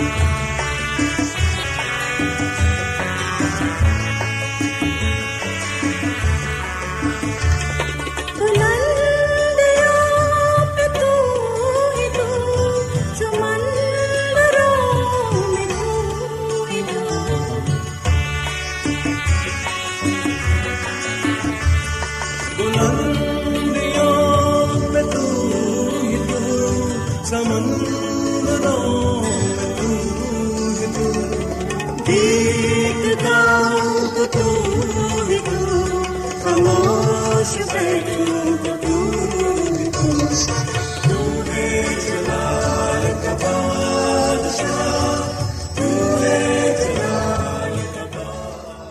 بلندیوں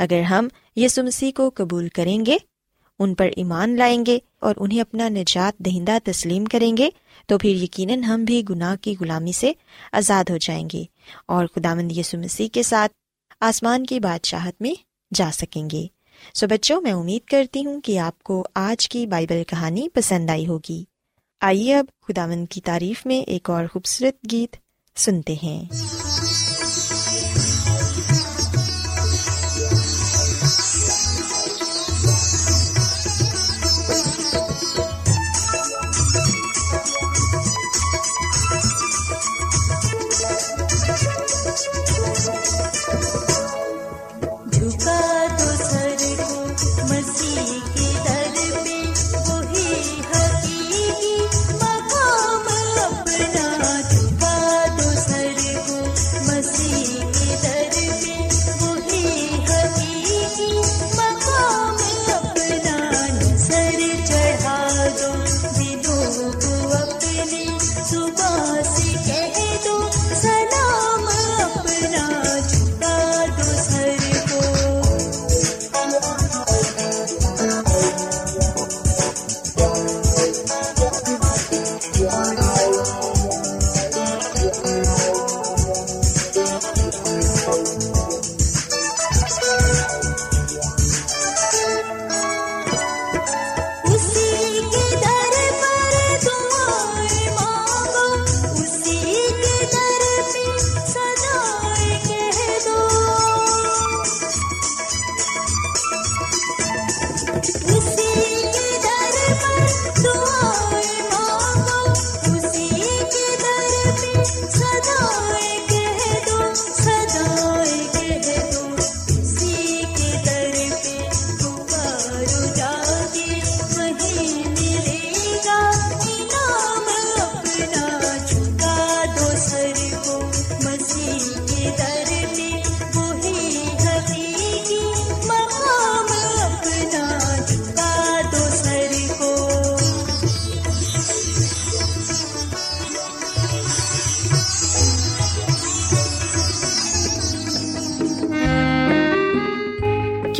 اگر ہم یسو مسیح کو قبول کریں گے، ان پر ایمان لائیں گے اور انہیں اپنا نجات دہندہ تسلیم کریں گے، تو پھر یقیناً ہم بھی گناہ کی غلامی سے آزاد ہو جائیں گے اور خدا مند یسو مسیح کے ساتھ آسمان کی بادشاہت میں جا سکیں گے۔ سو بچوں، میں امید کرتی ہوں کہ آپ کو آج کی بائبل کہانی پسند آئی ہوگی۔ آئیے اب خدا مند کی تعریف میں ایک اور خوبصورت گیت سنتے ہیں۔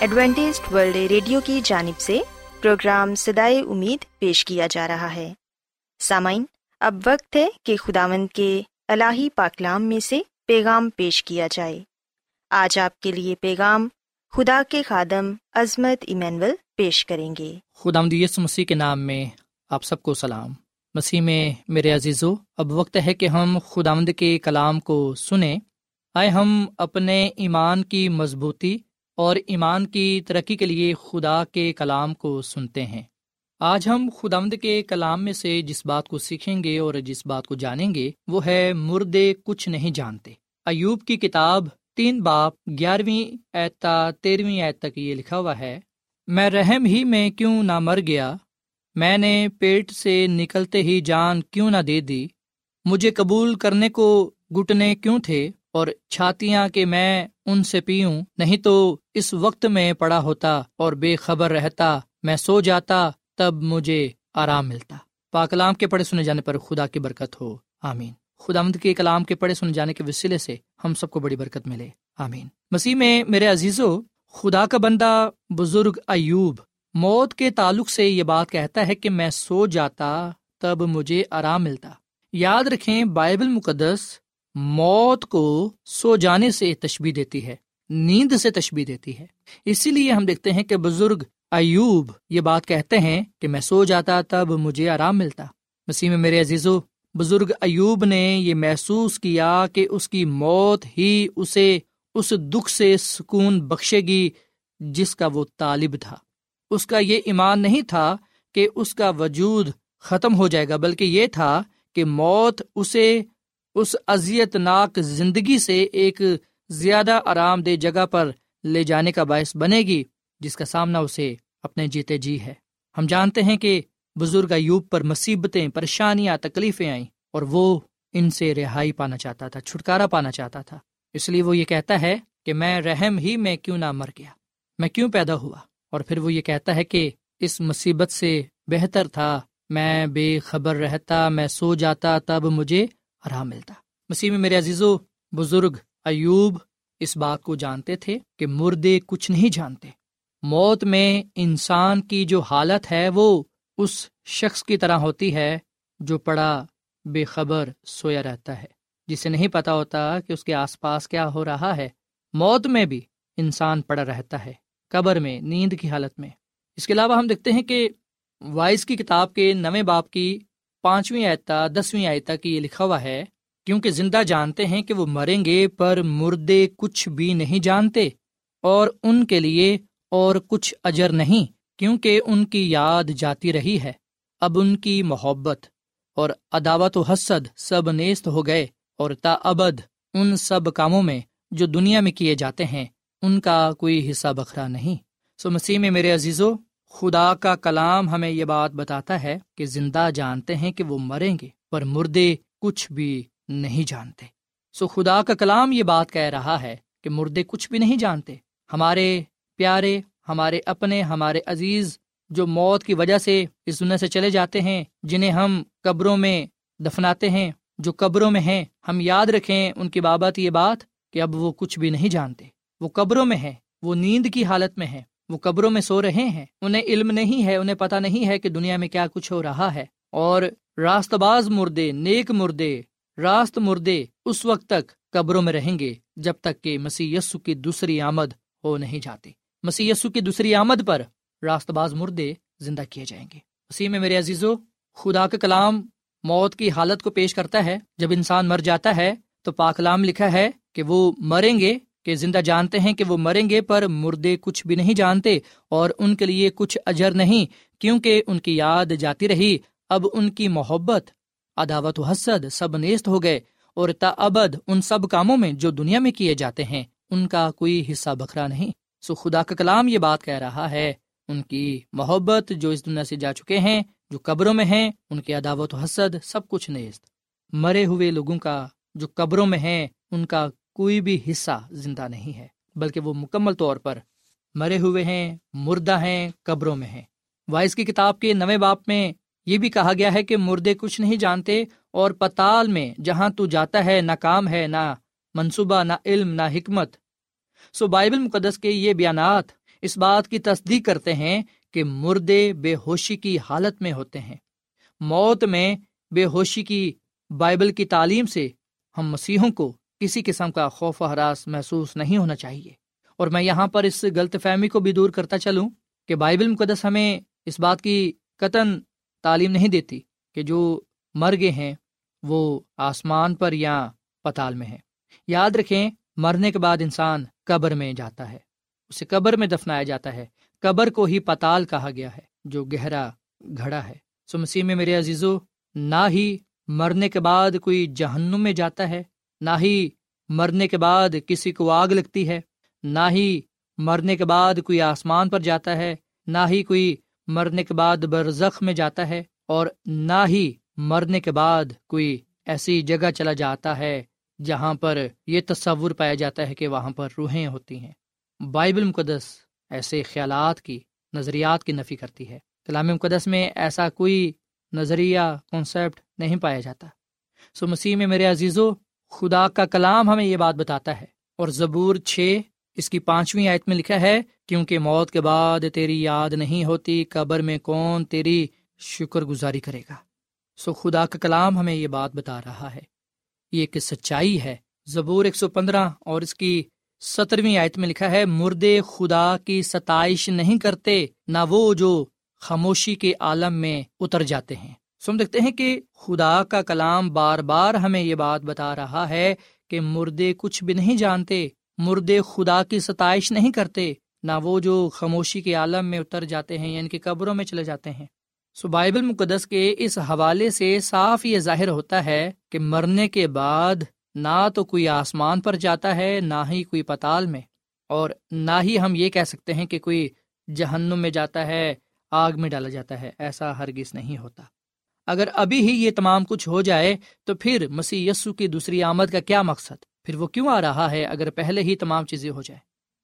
Adventist World Radio کی جانب سے پروگرام سدائے امید پیش کیا جا رہا ہے۔ سامعین، اب وقت ہے کہ خداوند کے الہی پاکلام میں سے پیغام پیش کیا جائے۔ آج آپ کے لیے پیغام خدا کے خادم عظمت ایمینول پیش کریں گے۔ خدا یس مسیح کے نام میں آپ سب کو سلام۔ مسیح میں میرے عزیزو، اب وقت ہے کہ ہم خداوند کے کلام کو سنیں۔ آئے ہم اپنے ایمان کی مضبوطی اور ایمان کی ترقی کے لیے خدا کے کلام کو سنتے ہیں۔ آج ہم خدامد کے کلام میں سے جس بات کو سیکھیں گے اور جس بات کو جانیں گے، وہ ہے مردے کچھ نہیں جانتے۔ ایوب کی کتاب تین باپ، گیارہویں ایتا تیرہویں ایت تک یہ لکھا ہوا ہے، میں رحم ہی میں کیوں نہ مر گیا؟ میں نے پیٹ سے نکلتے ہی جان کیوں نہ دے دی؟ مجھے قبول کرنے کو گٹنے کیوں تھے؟ اور چھاتیاں کہ میں ان سے پیوں، نہیں تو اس وقت میں پڑا ہوتا اور بے خبر رہتا، میں سو جاتا، تب مجھے آرام ملتا۔ پاکلام کے پڑھے سنے جانے پر خدا کی برکت ہو۔ آمین۔ خدا مد کے کلام کے پڑھے سنے جانے کے وسیلے سے ہم سب کو بڑی برکت ملے۔ آمین۔ مسیح میں میرے عزیزو، خدا کا بندہ بزرگ ایوب، موت کے تعلق سے یہ بات کہتا ہے کہ میں سو جاتا، تب مجھے آرام ملتا۔ یاد رکھیں بائبل مقدس موت کو سو جانے سے تشبی دیتی ہے، نیند سے تشبی دیتی ہے۔ اسی لیے ہم دیکھتے ہیں کہ بزرگ ایوب یہ بات کہتے ہیں کہ میں سو جاتا تب مجھے آرام ملتا۔ مسیح میں میرے عزیزو، بزرگ ایوب نے یہ محسوس کیا کہ اس کی موت ہی اسے اس دکھ سے سکون بخشے گی جس کا وہ طالب تھا۔ اس کا یہ ایمان نہیں تھا کہ اس کا وجود ختم ہو جائے گا، بلکہ یہ تھا کہ موت اسے اس ازیت ناک زندگی سے ایک زیادہ آرام دہ جگہ پر لے جانے کا باعث بنے گی، جس کا سامنا اسے اپنے جیتے جی ہے۔ ہم جانتے ہیں کہ بزرگ ایوب پر مصیبتیں، پریشانیاں، تکلیفیں آئیں اور وہ ان سے رہائی پانا چاہتا تھا، چھٹکارا پانا چاہتا تھا۔ اس لیے وہ یہ کہتا ہے کہ میں رحم ہی میں کیوں نہ مر گیا؟ میں کیوں پیدا ہوا؟ اور پھر وہ یہ کہتا ہے کہ اس مصیبت سے بہتر تھا، میں بے خبر رہتا، میں سو جاتا، تب مجھے آرام ملتا۔ مسیح میں میرے عزیز و بزرگ ایوب اس بات کو جانتے تھے کہ مردے کچھ نہیں جانتے۔ موت میں انسان کی جو حالت ہے وہ اس شخص کی طرح ہوتی ہے جو پڑا بے خبر سویا رہتا ہے۔ جسے نہیں پتا ہوتا کہ اس کے آس پاس کیا ہو رہا ہے۔ موت میں بھی انسان پڑا رہتا ہے، قبر میں، نیند کی حالت میں۔ اس کے علاوہ ہم دیکھتے ہیں کہ وائس کی کتاب کے نویں باپ کی پانچویں آیتا دسویں آیتا کی یہ لکھا ہوا ہے، کیونکہ زندہ جانتے ہیں کہ وہ مریں گے پر مردے کچھ بھی نہیں جانتے، اور ان کے لیے اور کچھ اجر نہیں، کیونکہ ان کی یاد جاتی رہی ہے۔ اب ان کی محبت اور عداوت و حسد سب نیست ہو گئے، اور تا ابد ان سب کاموں میں جو دنیا میں کیے جاتے ہیں، ان کا کوئی حصہ بکھرا نہیں۔ سو مسیح میں میرے عزیزو خدا کا کلام ہمیں یہ بات بتاتا ہے کہ زندہ جانتے ہیں کہ وہ مریں گے، پر مردے کچھ بھی نہیں جانتے۔ سو خدا کا کلام یہ بات کہہ رہا ہے کہ مردے کچھ بھی نہیں جانتے۔ ہمارے پیارے، ہمارے اپنے، ہمارے عزیز جو موت کی وجہ سے اس دنیا سے چلے جاتے ہیں، جنہیں ہم قبروں میں دفناتے ہیں، جو قبروں میں ہیں، ہم یاد رکھیں ان کی بابت یہ بات کہ اب وہ کچھ بھی نہیں جانتے۔ وہ قبروں میں ہیں، وہ نیند کی حالت میں ہیں۔ وہ قبروں میں سو رہے ہیں۔ انہیں علم نہیں ہے، انہیں پتا نہیں ہے کہ دنیا میں کیا کچھ ہو رہا ہے۔ اور راست باز مردے، نیک مردے، راست مردے اس وقت تک قبروں میں رہیں گے جب تک کہ مسی کی دوسری آمد ہو نہیں جاتی۔ مسی کی دوسری آمد پر راست باز مردے زندہ کیے جائیں گے۔ اسی میں میرے عزیزو، خدا کا کلام موت کی حالت کو پیش کرتا ہے۔ جب انسان مر جاتا ہے تو پاکلام لکھا ہے کہ وہ مریں گے کہ زندہ جانتے ہیں کہ وہ مریں گے، پر مردے کچھ بھی نہیں جانتے اور ان کے لیے کچھ اجر نہیں، کیونکہ ان کی یاد جاتی رہی۔ اب ان کی محبت، عداوت و حسد سب نیست ہو گئے اور تا ابد ان سب کاموں میں جو دنیا میں کیے جاتے ہیں، ان کا کوئی حصہ بکھرا نہیں۔ سو خدا کا کلام یہ بات کہہ رہا ہے، ان کی محبت جو اس دنیا سے جا چکے ہیں، جو قبروں میں ہیں، ان کی عداوت و حسد سب کچھ نیست۔ مرے ہوئے لوگوں کا جو قبروں میں ہیں، ان کا کوئی بھی حصہ زندہ نہیں ہے، بلکہ وہ مکمل طور پر مرے ہوئے ہیں، مردہ ہیں، قبروں میں ہیں۔ وائس کی کتاب کے نویں باپ میں یہ بھی کہا گیا ہے کہ مردے کچھ نہیں جانتے اور پتال میں جہاں تو جاتا ہے، نہ کام ہے، نہ منصوبہ، نہ علم، نہ حکمت۔ سو بائبل مقدس کے یہ بیانات اس بات کی تصدیق کرتے ہیں کہ مردے بے ہوشی کی حالت میں ہوتے ہیں۔ موت میں بے ہوشی کی بائبل کی تعلیم سے ہم مسیحوں کو کسی قسم کا خوف و حراس محسوس نہیں ہونا چاہیے۔ اور میں یہاں پر اس غلط فہمی کو بھی دور کرتا چلوں کہ بائبل مقدس ہمیں اس بات کی قطن تعلیم نہیں دیتی کہ جو مر گئے ہیں وہ آسمان پر یا پتال میں ہے یاد رکھیں، مرنے کے بعد انسان قبر میں جاتا ہے۔ اسے قبر میں دفنایا جاتا ہے۔ قبر کو ہی پتال کہا گیا ہے، جو گہرا گھڑا ہے۔ سو مسیح میں میرے عزیزو، نہ ہی مرنے کے بعد کوئی جہنم میں جاتا ہے نہ ہی مرنے کے بعد کسی کو آگ لگتی ہے، نہ ہی مرنے کے بعد کوئی آسمان پر جاتا ہے، نہ ہی کوئی مرنے کے بعد برزخ میں جاتا ہے، اور نہ ہی مرنے کے بعد کوئی ایسی جگہ چلا جاتا ہے جہاں پر یہ تصور پایا جاتا ہے کہ وہاں پر روحیں ہوتی ہیں۔ بائبل مقدس ایسے خیالات کی، نظریات کی نفی کرتی ہے۔ کلام مقدس میں ایسا کوئی نظریہ کانسیپٹ نہیں پایا جاتا۔ سو مسیح میں میرے عزیزو خدا کا کلام ہمیں یہ بات بتاتا ہے۔ اور زبور چھ اس کی پانچویں آیت میں لکھا ہے، کیونکہ موت کے بعد تیری یاد نہیں ہوتی، قبر میں کون تیری شکر گزاری کرے گا۔ سو خدا کا کلام ہمیں یہ بات بتا رہا ہے۔ یہ ایک سچائی ہے۔ زبور ایک سو پندرہ، اور اس کی سترویں آیت میں لکھا ہے، مردے خدا کی ستائش نہیں کرتے، نہ وہ جو خاموشی کے عالم میں اتر جاتے ہیں۔ سو ہم دیکھتے ہیں کہ خدا کا کلام بار بار ہمیں یہ بات بتا رہا ہے کہ مردے کچھ بھی نہیں جانتے، مردے خدا کی ستائش نہیں کرتے، نہ وہ جو خاموشی کے عالم میں اتر جاتے ہیں یعنی کہ قبروں میں چلے جاتے ہیں۔ سو بائبل مقدس کے اس حوالے سے صاف یہ ظاہر ہوتا ہے کہ مرنے کے بعد نہ تو کوئی آسمان پر جاتا ہے، نہ ہی کوئی پتال میں۔ اور نہ ہی ہم یہ کہہ سکتے ہیں کہ کوئی جہنم میں جاتا ہے، آگ میں ڈالا جاتا ہے، ایسا ہرگز نہیں ہوتا۔ اگر ابھی ہی یہ تمام کچھ ہو جائے تو پھر مسیح یسو کی دوسری آمد کا کیا مقصد؟ پھر وہ کیوں آ رہا ہے اگر پہلے ہی تمام چیزیں ہو جائے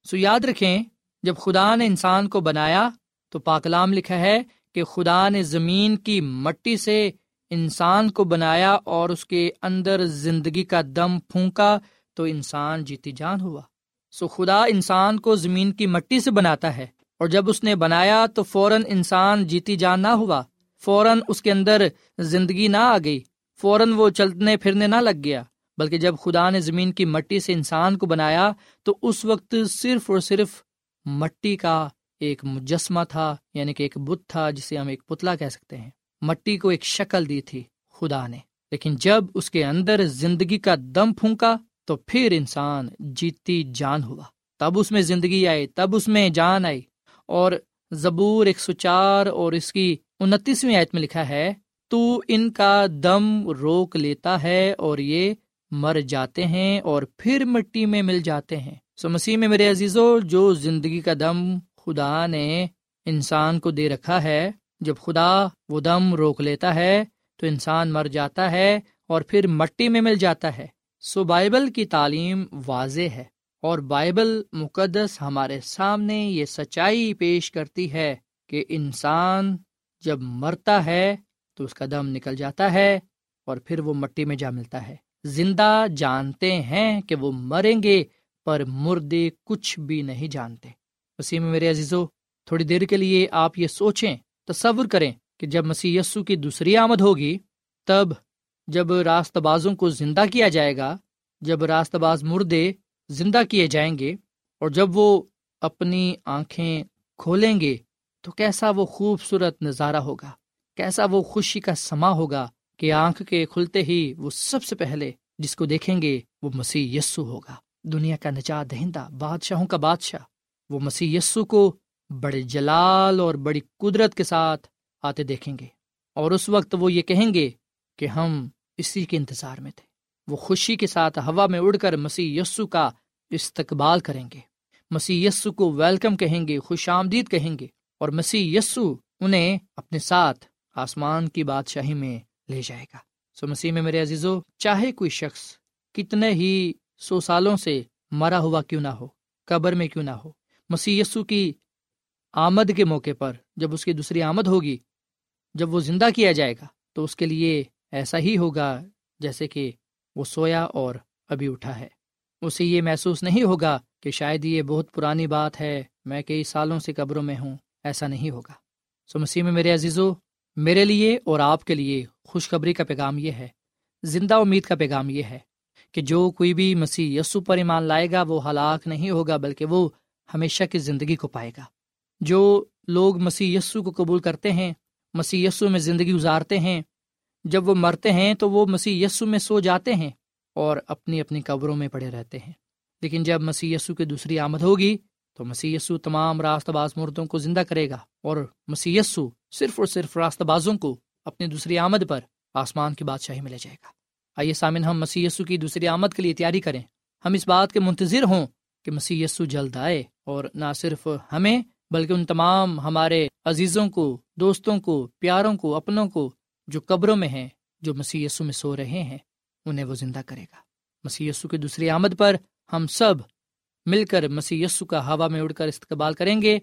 سو یاد رکھیں، جب خدا نے انسان کو بنایا تو پاکلام لکھا ہے کہ خدا نے زمین کی مٹی سے انسان کو بنایا اور اس کے اندر زندگی کا دم پھونکا تو انسان جیتی جان ہوا۔ سو خدا انسان کو زمین کی مٹی سے بناتا ہے اور جب اس نے بنایا تو فوراً انسان جیتی جان نہ ہوا۔ فوراً اس کے اندر زندگی نہ آ گئی۔ فوراً وہ چلنے پھرنے نہ لگ گیا، بلکہ جب خدا نے زمین کی مٹی سے انسان کو بنایا تو اس وقت صرف اور صرف مٹی کا ایک مجسمہ تھا یعنی کہ ایک بت تھا، جسے ہم ایک پتلا کہہ سکتے ہیں۔ مٹی کو ایک شکل دی تھی خدا نے۔ لیکن جب اس کے اندر زندگی کا دم پھونکا تو پھر انسان جیتی جان ہوا۔ تب اس میں زندگی آئی، تب اس میں جان آئی اور زبور ایک سو چار اور اس کی انتیسویں آیت میں لکھا ہے، تو ان کا دم روک لیتا ہے اور یہ مر جاتے ہیں اور پھر مٹی میں مل جاتے ہیں۔ سو مسیح میں میرے عزیزو، جو زندگی کا دم خدا نے انسان کو دے رکھا ہے، جب خدا وہ دم روک لیتا ہے، تو انسان مر جاتا ہے اور پھر مٹی میں مل جاتا ہے۔ سو بائبل کی تعلیم واضح ہے اور بائبل مقدس ہمارے سامنے یہ سچائی پیش کرتی ہے کہ انسان جب مرتا ہے تو اس کا دم نکل جاتا ہے اور پھر وہ مٹی میں جا ملتا ہے۔ زندہ جانتے ہیں کہ وہ مریں گے، پر مردے کچھ بھی نہیں جانتے۔ اسی میں میرے عزیزو، تھوڑی دیر کے لیے آپ یہ سوچیں، تصور کریں کہ جب مسیح یسو کی دوسری آمد ہوگی، تب جب راست بازوں کو زندہ کیا جائے گا، جب راست باز مردے زندہ کیے جائیں گے اور جب وہ اپنی آنکھیں کھولیں گے تو کیسا وہ خوبصورت نظارہ ہوگا؟ کیسا وہ خوشی کا سما ہوگا کہ آنکھ کے کھلتے ہی وہ سب سے پہلے جس کو دیکھیں گے وہ مسیح یسو ہوگا۔ دنیا کا نجات دہندہ بادشاہوں کا بادشاہ، وہ مسیح یسو کو بڑے جلال اور بڑی قدرت کے ساتھ آتے دیکھیں گے۔ اور اس وقت وہ یہ کہیں گے کہ ہم اسی کے انتظار میں تھے۔ وہ خوشی کے ساتھ ہوا میں اڑ کر مسیح یسو کا استقبال کریں گے۔ مسیح یسو کو ویلکم کہیں گے، خوش آمدید کہیں گے۔ اور مسیح یسو انہیں اپنے ساتھ آسمان کی بادشاہی میں لے جائے گا۔ سو مسیح میں میرے عزیزو، چاہے کوئی شخص کتنے ہی سو سالوں سے مرا ہوا کیوں نہ ہو، قبر میں کیوں نہ ہو، مسیح یسو کی آمد کے موقع پر جب اس کی دوسری آمد ہوگی، جب وہ زندہ کیا جائے گا، تو اس کے لیے ایسا ہی ہوگا جیسے کہ وہ سویا اور ابھی اٹھا ہے۔ اسے یہ محسوس نہیں ہوگا کہ شاید یہ بہت پرانی بات ہے، میں کئی سالوں سے قبروں میں ہوں۔ ایسا نہیں ہوگا۔ سو مسیح میں میرے عزیزو، میرے لیے اور آپ کے لیے خوشخبری کا پیغام یہ ہے، زندہ امید کا پیغام یہ ہے کہ جو کوئی بھی مسیح یسو پر ایمان لائے گا، وہ ہلاک نہیں ہوگا، بلکہ وہ ہمیشہ کی زندگی کو پائے گا۔ جو لوگ مسیح یسو کو قبول کرتے ہیں، مسیح یسو میں زندگی گزارتے ہیں، جب وہ مرتے ہیں تو وہ مسیح یسو میں سو جاتے ہیں اور اپنی اپنی قبروں میں پڑے رہتے ہیں۔ لیکن جب مسیح یسو کی دوسری آمد ہوگی تو مسی یسو تمام راست باز مردوں کو زندہ کرے گا اور مسی صرف اور صرف راست بازوں کو اپنی دوسری آمد پر آسمان کی بادشاہی میں لے جائے گا۔ آئیے سامن ہم مسی کی دوسری آمد کے لیے تیاری کریں۔ ہم اس بات کے منتظر ہوں کہ مسی جلد آئے اور نہ صرف ہمیں بلکہ ان تمام ہمارے عزیزوں کو، دوستوں کو، پیاروں کو، اپنوں کو جو قبروں میں ہیں، جو مسی میں سو رہے ہیں، انہیں وہ زندہ کرے گا۔ مسی کی دوسری آمد پر ہم سب مل کر مسی یسو کا ہوا میں اڑ کر استقبال کریں گے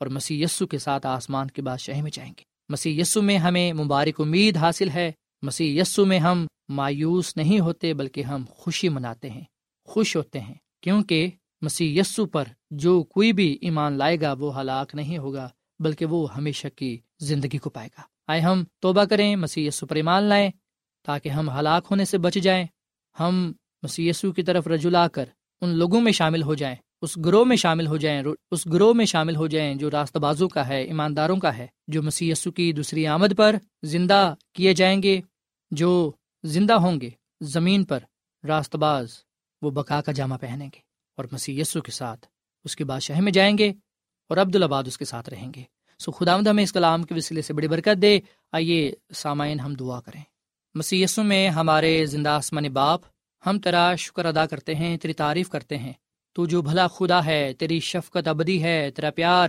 اور مسی یسو کے ساتھ آسمان کے بادشاہی میں جائیں گے۔ مسی یسو میں ہمیں مبارک امید حاصل ہے۔ مسی یسو میں ہم مایوس نہیں ہوتے بلکہ ہم خوشی مناتے ہیں، خوش ہوتے ہیں۔ کیونکہ مسیح یسو پر جو کوئی بھی ایمان لائے گا وہ ہلاک نہیں ہوگا، بلکہ وہ ہمیشہ کی زندگی کو پائے گا۔ آئے ہم توبہ کریں مسی یسو پر ایمان لائیں تاکہ ہم ہلاک ہونے سے بچ جائیں۔ ہم مسی یسو کی طرف رجوع کر ان لوگوں میں شامل ہو جائیں، اس گروہ میں شامل ہو جائیں اس گروہ میں شامل ہو جائیں جو راست بازوں کا ہے، ایمانداروں کا ہے، جو مسی کی دوسری آمد پر زندہ کیے جائیں گے، جو زندہ ہوں گے، زمین پر راست باز وہ بکا کا جامع پہنیں گے اور مسیح یسو کے ساتھ اس کے بادشاہ میں جائیں گے اور عبدالآباد اس کے ساتھ رہیں گے۔ سو خدا مد ہمیں اس کلام کے وسیلے سے بڑی برکت دے۔ آئیے سامعین ہم دعا کریں۔ مسی میں ہمارے زندہ آسمان باپ ہم تیرا شکر ادا کرتے ہیں، تیری تعریف کرتے ہیں۔ تو جو بھلا خدا ہے، تیری شفقت ابدی ہے، تیرا پیار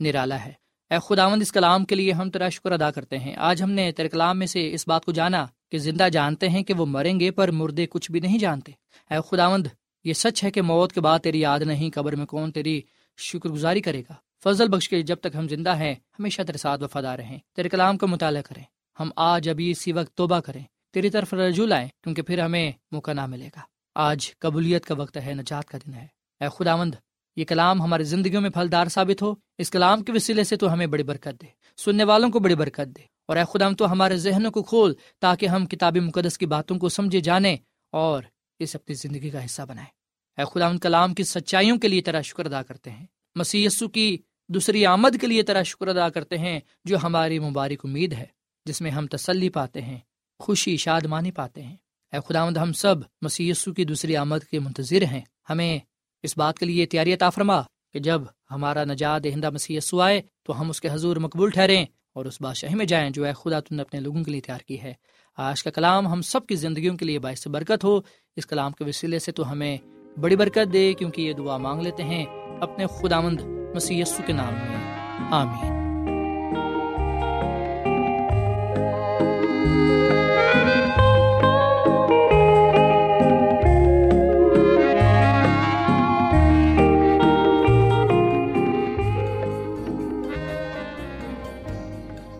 نرالا ہے۔ اے خداوند، اس کلام کے لیے ہم تیرا شکر ادا کرتے ہیں۔ آج ہم نے تیرے کلام میں سے اس بات کو جانا کہ زندہ جانتے ہیں کہ وہ مریں گے، پر مردے کچھ بھی نہیں جانتے۔ اے خداوند، یہ سچ ہے کہ موت کے بعد تیری یاد نہیں، قبر میں کون تیری شکر گزاری کرے گا۔ فضل بخش کے جب تک ہم زندہ ہیں، ہمیشہ تیرے ساتھ وفادار رہیں۔ تیرے کلام کا مطالعہ کریں۔ ہم آج ابھی اسی وقت توبہ کریں۔ تیری طرف رجوع لائیں، کیونکہ پھر ہمیں موقع نہ ملے گا۔ آج قبولیت کا وقت ہے، نجات کا دن ہے۔ اے خداوند، یہ کلام ہماری زندگیوں میں پھلدار ثابت ہو۔ اس کلام کے وسیلے سے تو ہمیں بڑی برکت دے۔ سننے والوں کو بڑی برکت دے۔ اور اے خدام تو ہمارے ذہنوں کو کھول تاکہ ہم کتاب مقدس کی باتوں کو سمجھے جانے اور اس اپنی زندگی کا حصہ بنائیں۔ اے خدا ان کلام کی سچائیوں کے لیے تیرا شکر ادا کرتے ہیں۔ مسی کی دوسری آمد کے لیے تیرا شکر ادا کرتے ہیں، جو ہماری مبارک امید ہے، جس میں ہم تسلی پاتے ہیں۔ خوشی شادمانی پاتے ہیں۔ اے خدا ہم سب مسی کی دوسری آمد کے منتظر ہیں۔ ہمیں اس بات کے لیے تیاری عطا فرما کہ جب ہمارا نجات دہندہ مسی آئے تو ہم اس کے حضور مقبول ٹھہریں اور اس بادشاہی میں جائیں جو اے خدا تم نے اپنے لوگوں کے لیے تیار کی ہے۔ آج کا کلام ہم سب کی زندگیوں کے لیے باعث برکت ہو۔ اس کلام کے وسیلے سے تو ہمیں بڑی برکت دے کیونکہ یہ دعا مانگ لیتے ہیں اپنے خدا مند مسی کے نام میں۔ آمین۔